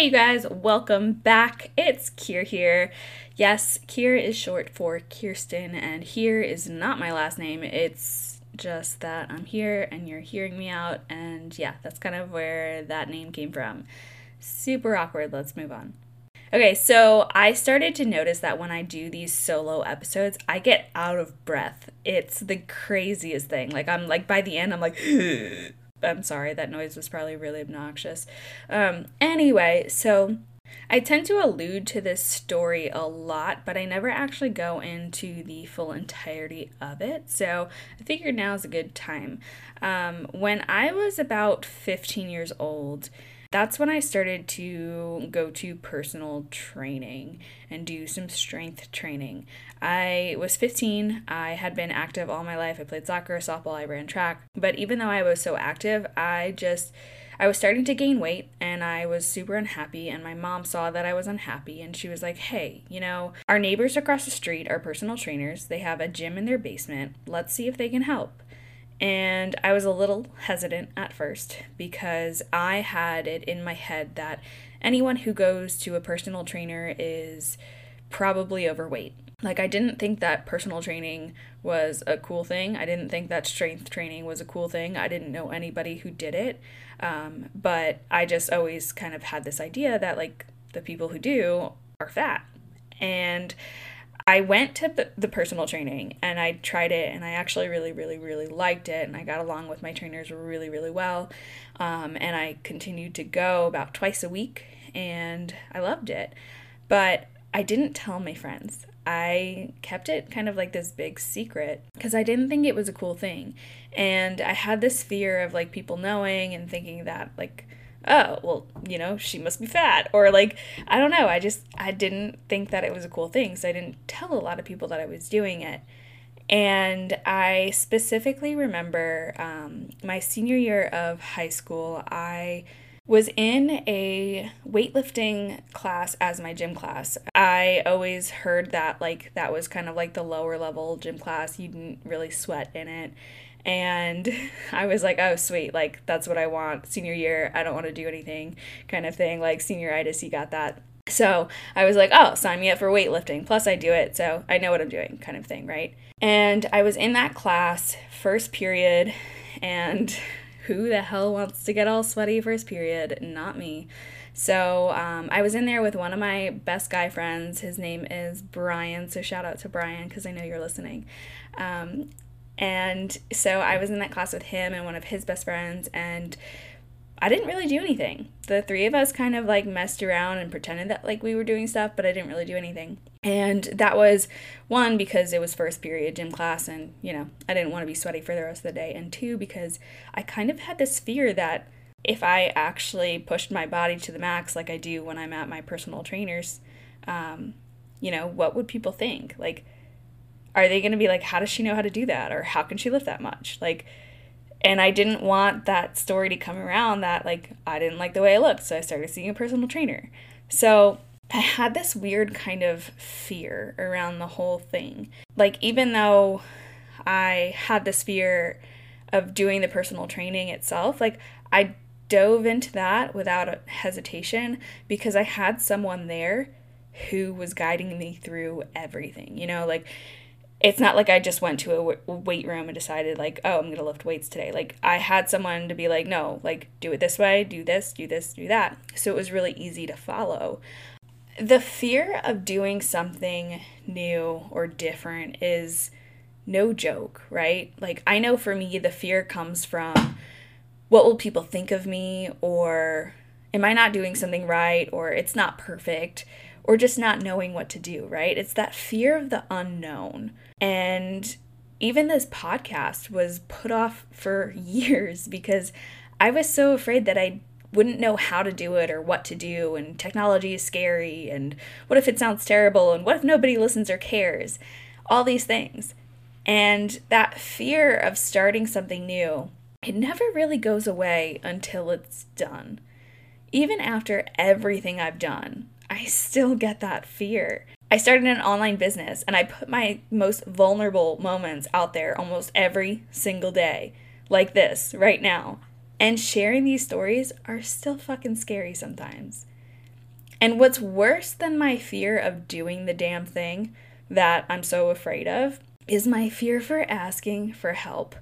Hey you guys, welcome back. It's Kier here. Yes, Kier is short for Kierstin, and here is not my last name. It's just that I'm here and you're hearing me out, and yeah, that's kind of where that name came from. Super awkward. Let's move on. Okay, so I started to notice that when I do these solo episodes, I get out of breath. It's the craziest thing. Like, I'm like, by the end, I'm like, I'm sorry, that noise was probably really obnoxious. Um, anyway, so I tend to allude to this story a lot, but I never actually go into the full entirety of it. So I figured now is a good time. Um, when I was about 15 years old, that's when I started to go to personal training and do some strength training. I was 15. I had been active all my life. I played soccer, softball, I ran track. But even though I was so active, I just I was starting to gain weight and I was super unhappy and my mom saw that I was unhappy and she was like, "Hey, you know, our neighbors across the street are personal trainers. They have a gym in their basement. Let's see if they can help." And I was a little hesitant at first because I had it in my head that anyone who goes to a personal trainer is probably overweight. Like, I didn't think that personal training was a cool thing. I didn't think that strength training was a cool thing. I didn't know anybody who did it. Um, but I just always kind of had this idea that, like, the people who do are fat. And I went to the personal training and I tried it and I actually really, really, really liked it and I got along with my trainers really, really well. Um, and I continued to go about twice a week and I loved it. But I didn't tell my friends. I kept it kind of like this big secret because I didn't think it was a cool thing. And I had this fear of like people knowing and thinking that like oh, well, you know, she must be fat. Or like, I don't know. I just, I didn't think that it was a cool thing. So I didn't tell a lot of people that I was doing it. And I specifically remember um, my senior year of high school, I was in a weightlifting class as my gym class. I always heard that like that was kind of like the lower level gym class. You didn't really sweat in it. And I was like, oh, sweet. Like, that's what I want. Senior year, I don't want to do anything kind of thing. Like, senioritis, you got that. So I was like, oh, sign me up for weightlifting. Plus, I do it, so I know what I'm doing, kind of thing, right? And I was in that class, first period, and who the hell wants to get all sweaty first period? Not me. So um, I was in there with one of my best guy friends. His name is Brian. So shout out to Brian because I know you're listening. Um, and so I was in that class with him and one of his best friends, and I didn't really do anything. The three of us kind of like messed around and pretended that like we were doing stuff, but I didn't really do anything. And that was one because it was first period gym class and, you know, I didn't want to be sweaty for the rest of the day. And two, because I kind of had this fear that if I actually pushed my body to the max like I do when I'm at my personal trainers, um, you know, what would people think? Like, are they going to be like how does she know how to do that or how can she lift that much like and i didn't want that story to come around that like i didn't like the way i looked so i started seeing a personal trainer. So i had this weird kind of fear around the whole thing. Like even though i had this fear of doing the personal training itself like i dove into that without hesitation because i had someone there who was guiding me through everything you know like it's not like I just went to a weight room and decided like, oh, I'm going to lift weights today. Like I had someone to be like, no, like do it this way, do this, do this, do that. So it was really easy to follow. The fear of doing something new or different is no joke, right? Like I know for me the fear comes from what will people think of me or am I not doing something right or it's not perfect or just not knowing what to do, right? It's that fear of the unknown. And even this podcast was put off for years because I was so afraid that I wouldn't know how to do it or what to do. And technology is scary. And what if it sounds terrible? And what if nobody listens or cares? All these things. And that fear of starting something new it never really goes away until it's done. Even after everything i've done I still get that fear. I started an online business and I put my most vulnerable moments out there almost every single day, like this right now. And sharing these stories are still fucking scary sometimes. And what's worse than my fear of doing the damn thing that I'm so afraid of is my fear for asking for help.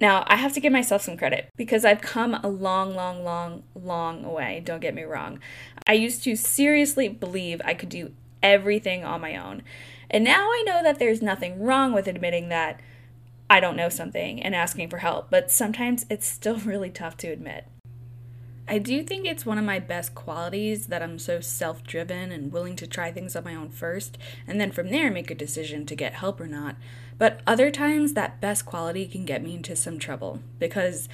Now, I have to give myself some credit because I've come a long, long, long, long way. Don't get me wrong. I used to seriously believe I could do everything on my own. And now I know that there's nothing wrong with admitting that I don't know something and asking for help, but sometimes it's still really tough to admit. I do think it's one of my best qualities that I'm so self driven and willing to try things on my own first, and then from there make a decision to get help or not. But other times, that best quality can get me into some trouble because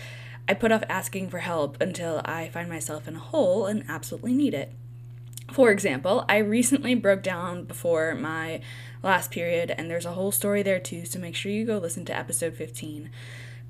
I put off asking for help until I find myself in a hole and absolutely need it. For example, I recently broke down before my last period, and there's a whole story there too, so make sure you go listen to episode 15.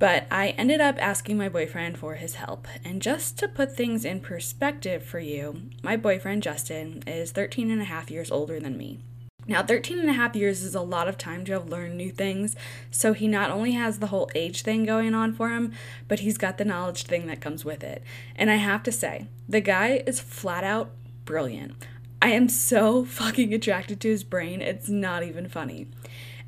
But I ended up asking my boyfriend for his help. And just to put things in perspective for you, my boyfriend Justin is 13 and a half years older than me. Now, 13 and a half years is a lot of time to have learned new things, so he not only has the whole age thing going on for him, but he's got the knowledge thing that comes with it. And I have to say, the guy is flat out brilliant. I am so fucking attracted to his brain, it's not even funny.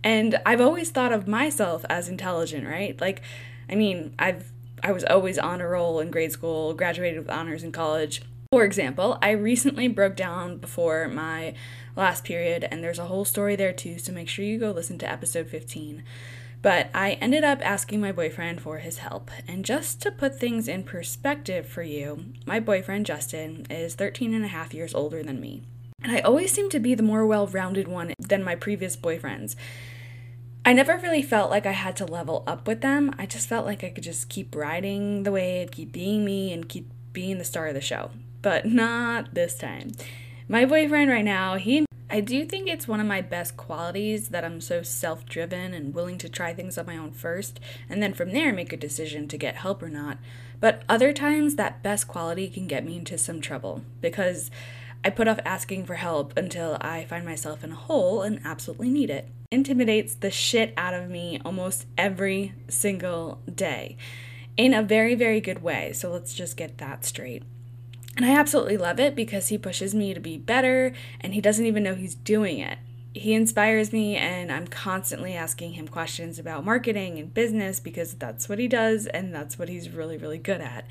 And I've always thought of myself as intelligent, right? Like, I mean, I've I was always on a roll in grade school, graduated with honors in college. For example, I recently broke down before my last period, and there's a whole story there too, so make sure you go listen to episode 15. But I ended up asking my boyfriend for his help. And just to put things in perspective for you, my boyfriend Justin is 13 and a half years older than me. And I always seem to be the more well rounded one than my previous boyfriends. I never really felt like I had to level up with them. I just felt like I could just keep riding the wave, keep being me, and keep being the star of the show. But not this time. My boyfriend right now, he I do think it's one of my best qualities that I'm so self driven and willing to try things on my own first, and then from there make a decision to get help or not. But other times, that best quality can get me into some trouble because I put off asking for help until I find myself in a hole and absolutely need it. Intimidates the shit out of me almost every single day in a very, very good way. So let's just get that straight. And I absolutely love it because he pushes me to be better and he doesn't even know he's doing it. He inspires me, and I'm constantly asking him questions about marketing and business because that's what he does and that's what he's really, really good at.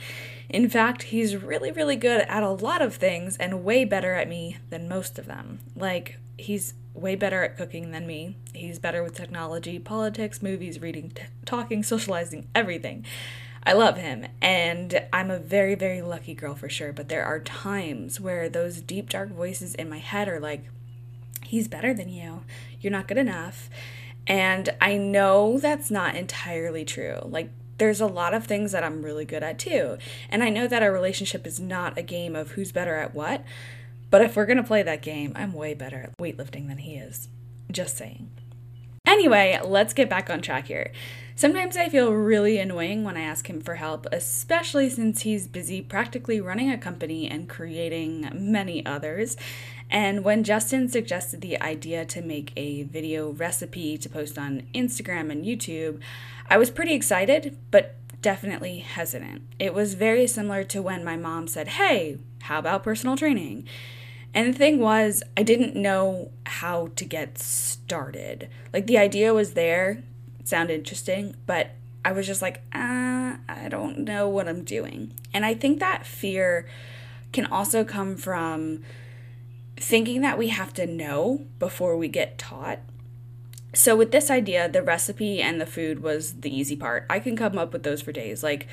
In fact, he's really, really good at a lot of things and way better at me than most of them. Like, he's way better at cooking than me. He's better with technology, politics, movies, reading, t- talking, socializing, everything. I love him, and I'm a very, very lucky girl for sure. But there are times where those deep, dark voices in my head are like, he's better than you. You're not good enough. And I know that's not entirely true. Like, there's a lot of things that I'm really good at too. And I know that our relationship is not a game of who's better at what. But if we're to play that game, I'm way better at weightlifting than he is. Just saying. Anyway, let's get back on track here. Sometimes I feel really annoying when I ask him for help, especially since he's busy practically running a company and creating many others. And when Justin suggested the idea to make a video recipe to post on Instagram and YouTube, I was pretty excited, but definitely hesitant. It was very similar to when my mom said, Hey, how about personal training? And the thing was, I didn't know how to get started. Like the idea was there, sounded interesting, but I was just like, ah, I don't know what I'm doing. And I think that fear can also come from thinking that we have to know before we get taught. So, with this idea, the recipe and the food was the easy part. I can come up with those for days. Like,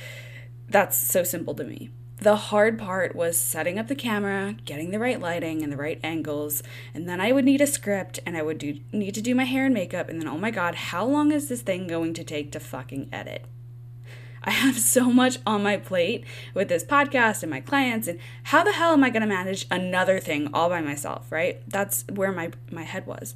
that's so simple to me. The hard part was setting up the camera, getting the right lighting and the right angles, and then I would need a script and I would do need to do my hair and makeup and then oh my god, how long is this thing going to take to fucking edit? I have so much on my plate with this podcast and my clients and how the hell am I going to manage another thing all by myself, right? That's where my my head was.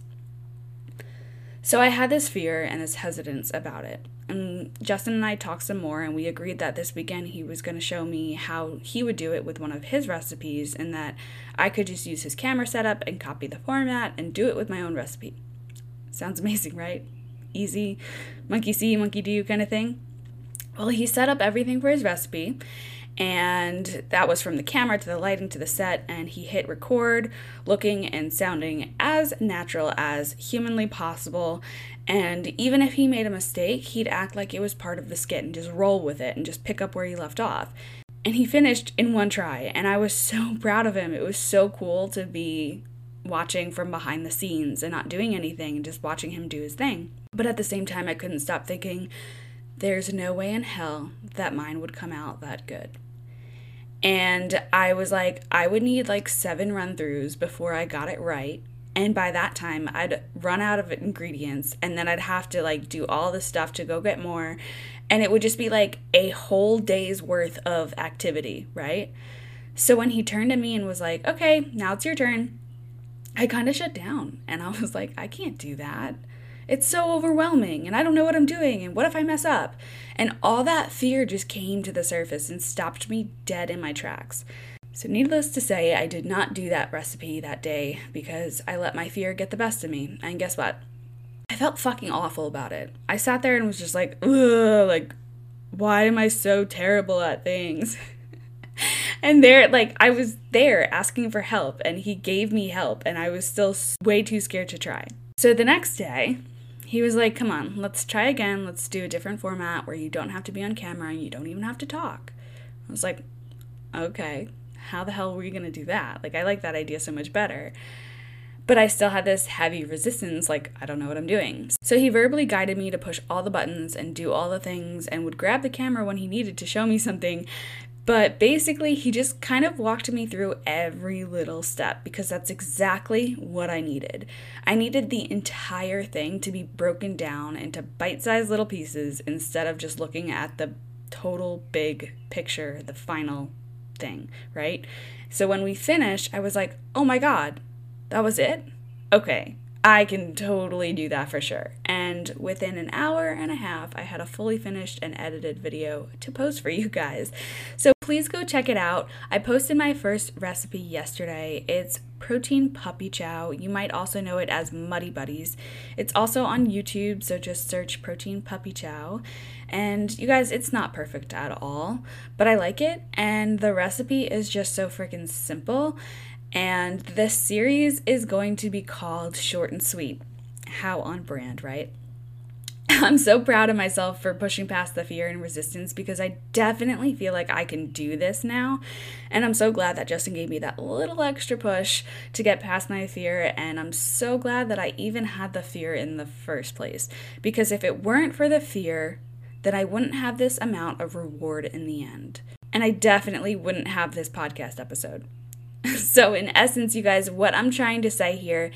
So I had this fear and this hesitance about it. And Justin and I talked some more, and we agreed that this weekend he was going to show me how he would do it with one of his recipes, and that I could just use his camera setup and copy the format and do it with my own recipe. Sounds amazing, right? Easy, monkey see, monkey do kind of thing. Well, he set up everything for his recipe, And that was from the camera to the lighting to the set. And he hit record, looking and sounding as natural as humanly possible. And even if he made a mistake, he'd act like it was part of the skit and just roll with it and just pick up where he left off. And he finished in one try. And I was so proud of him. It was so cool to be watching from behind the scenes and not doing anything and just watching him do his thing. But at the same time, I couldn't stop thinking, there's no way in hell that mine would come out that good. And I was like, I would need like seven run throughs before I got it right. And by that time, I'd run out of ingredients and then I'd have to like do all the stuff to go get more. And it would just be like a whole day's worth of activity, right? So when he turned to me and was like, okay, now it's your turn, I kind of shut down and I was like, I can't do that. It's so overwhelming and I don't know what I'm doing and what if I mess up? And all that fear just came to the surface and stopped me dead in my tracks. So, needless to say, I did not do that recipe that day because I let my fear get the best of me. And guess what? I felt fucking awful about it. I sat there and was just like, ugh, like, why am I so terrible at things? and there, like, I was there asking for help, and he gave me help, and I was still way too scared to try. So the next day, he was like, come on, let's try again. Let's do a different format where you don't have to be on camera and you don't even have to talk. I was like, okay, how the hell were you going to do that? Like, I like that idea so much better. But I still had this heavy resistance, like, I don't know what I'm doing. So he verbally guided me to push all the buttons and do all the things and would grab the camera when he needed to show me something. But basically, he just kind of walked me through every little step because that's exactly what I needed. I needed the entire thing to be broken down into bite sized little pieces instead of just looking at the total big picture, the final thing, right? So when we finished, I was like, oh my God, that was it? Okay, I can totally do that for sure. And within an hour and a half, I had a fully finished and edited video to post for you guys. So please go check it out. I posted my first recipe yesterday. It's protein puppy chow. You might also know it as Muddy Buddies. It's also on YouTube, so just search protein puppy chow. And you guys, it's not perfect at all, but I like it. And the recipe is just so freaking simple and this series is going to be called Short and Sweet. How on brand, right? I'm so proud of myself for pushing past the fear and resistance because I definitely feel like I can do this now. And I'm so glad that Justin gave me that little extra push to get past my fear. And I'm so glad that I even had the fear in the first place. Because if it weren't for the fear, then I wouldn't have this amount of reward in the end. And I definitely wouldn't have this podcast episode. so, in essence, you guys, what I'm trying to say here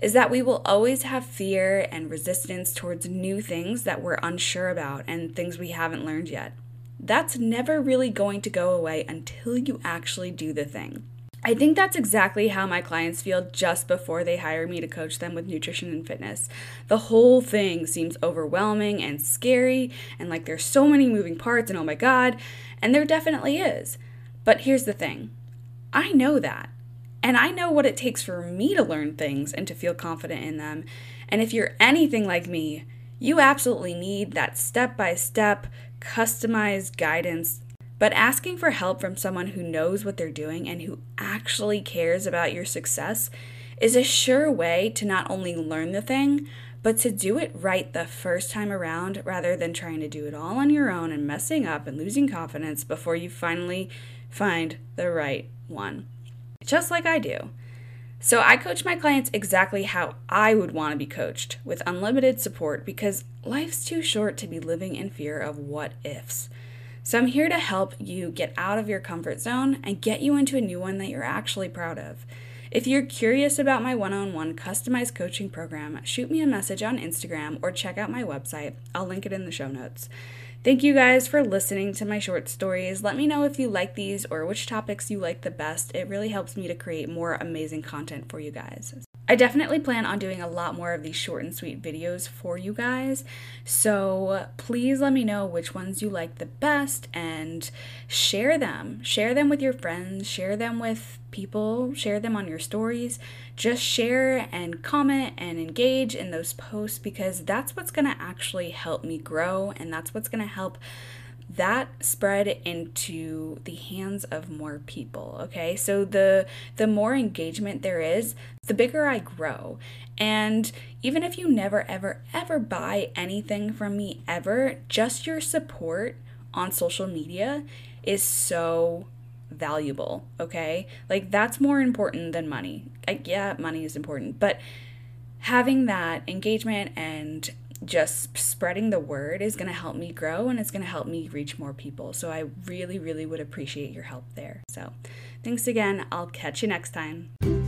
is that we will always have fear and resistance towards new things that we're unsure about and things we haven't learned yet. That's never really going to go away until you actually do the thing. I think that's exactly how my clients feel just before they hire me to coach them with nutrition and fitness. The whole thing seems overwhelming and scary, and like there's so many moving parts, and oh my god, and there definitely is. But here's the thing I know that. And I know what it takes for me to learn things and to feel confident in them. And if you're anything like me, you absolutely need that step by step, customized guidance. But asking for help from someone who knows what they're doing and who actually cares about your success is a sure way to not only learn the thing, but to do it right the first time around rather than trying to do it all on your own and messing up and losing confidence before you finally find the right one, just like I do. So I coach my clients exactly how I would want to be coached, with unlimited support, because life's too short to be living in fear of what ifs. So I'm here to help you get out of your comfort zone and get you into a new one that you're actually proud of. If you're curious about my one on one customized coaching program, shoot me a message on Instagram or check out my website. I'll link it in the show notes. Thank you guys for listening to my short stories. Let me know if you like these or which topics you like the best. It really helps me to create more amazing content for you guys. I definitely plan on doing a lot more of these short and sweet videos for you guys. So please let me know which ones you like the best and share them. Share them with your friends, share them with people, share them on your stories. Just share and comment and engage in those posts because that's what's to actually help me grow and that's what's to help that spread into the hands of more people okay? So the the more engagement there is the bigger i grow. And even if you never ever ever buy anything from me ever just your support on social media is so valuable okay? Like that's more important than money. Like yeah money is important but having that engagement and just spreading the word is going to help me grow and it's going to help me reach more people. So I really, really would appreciate your help there. So thanks again. I'll catch you next time.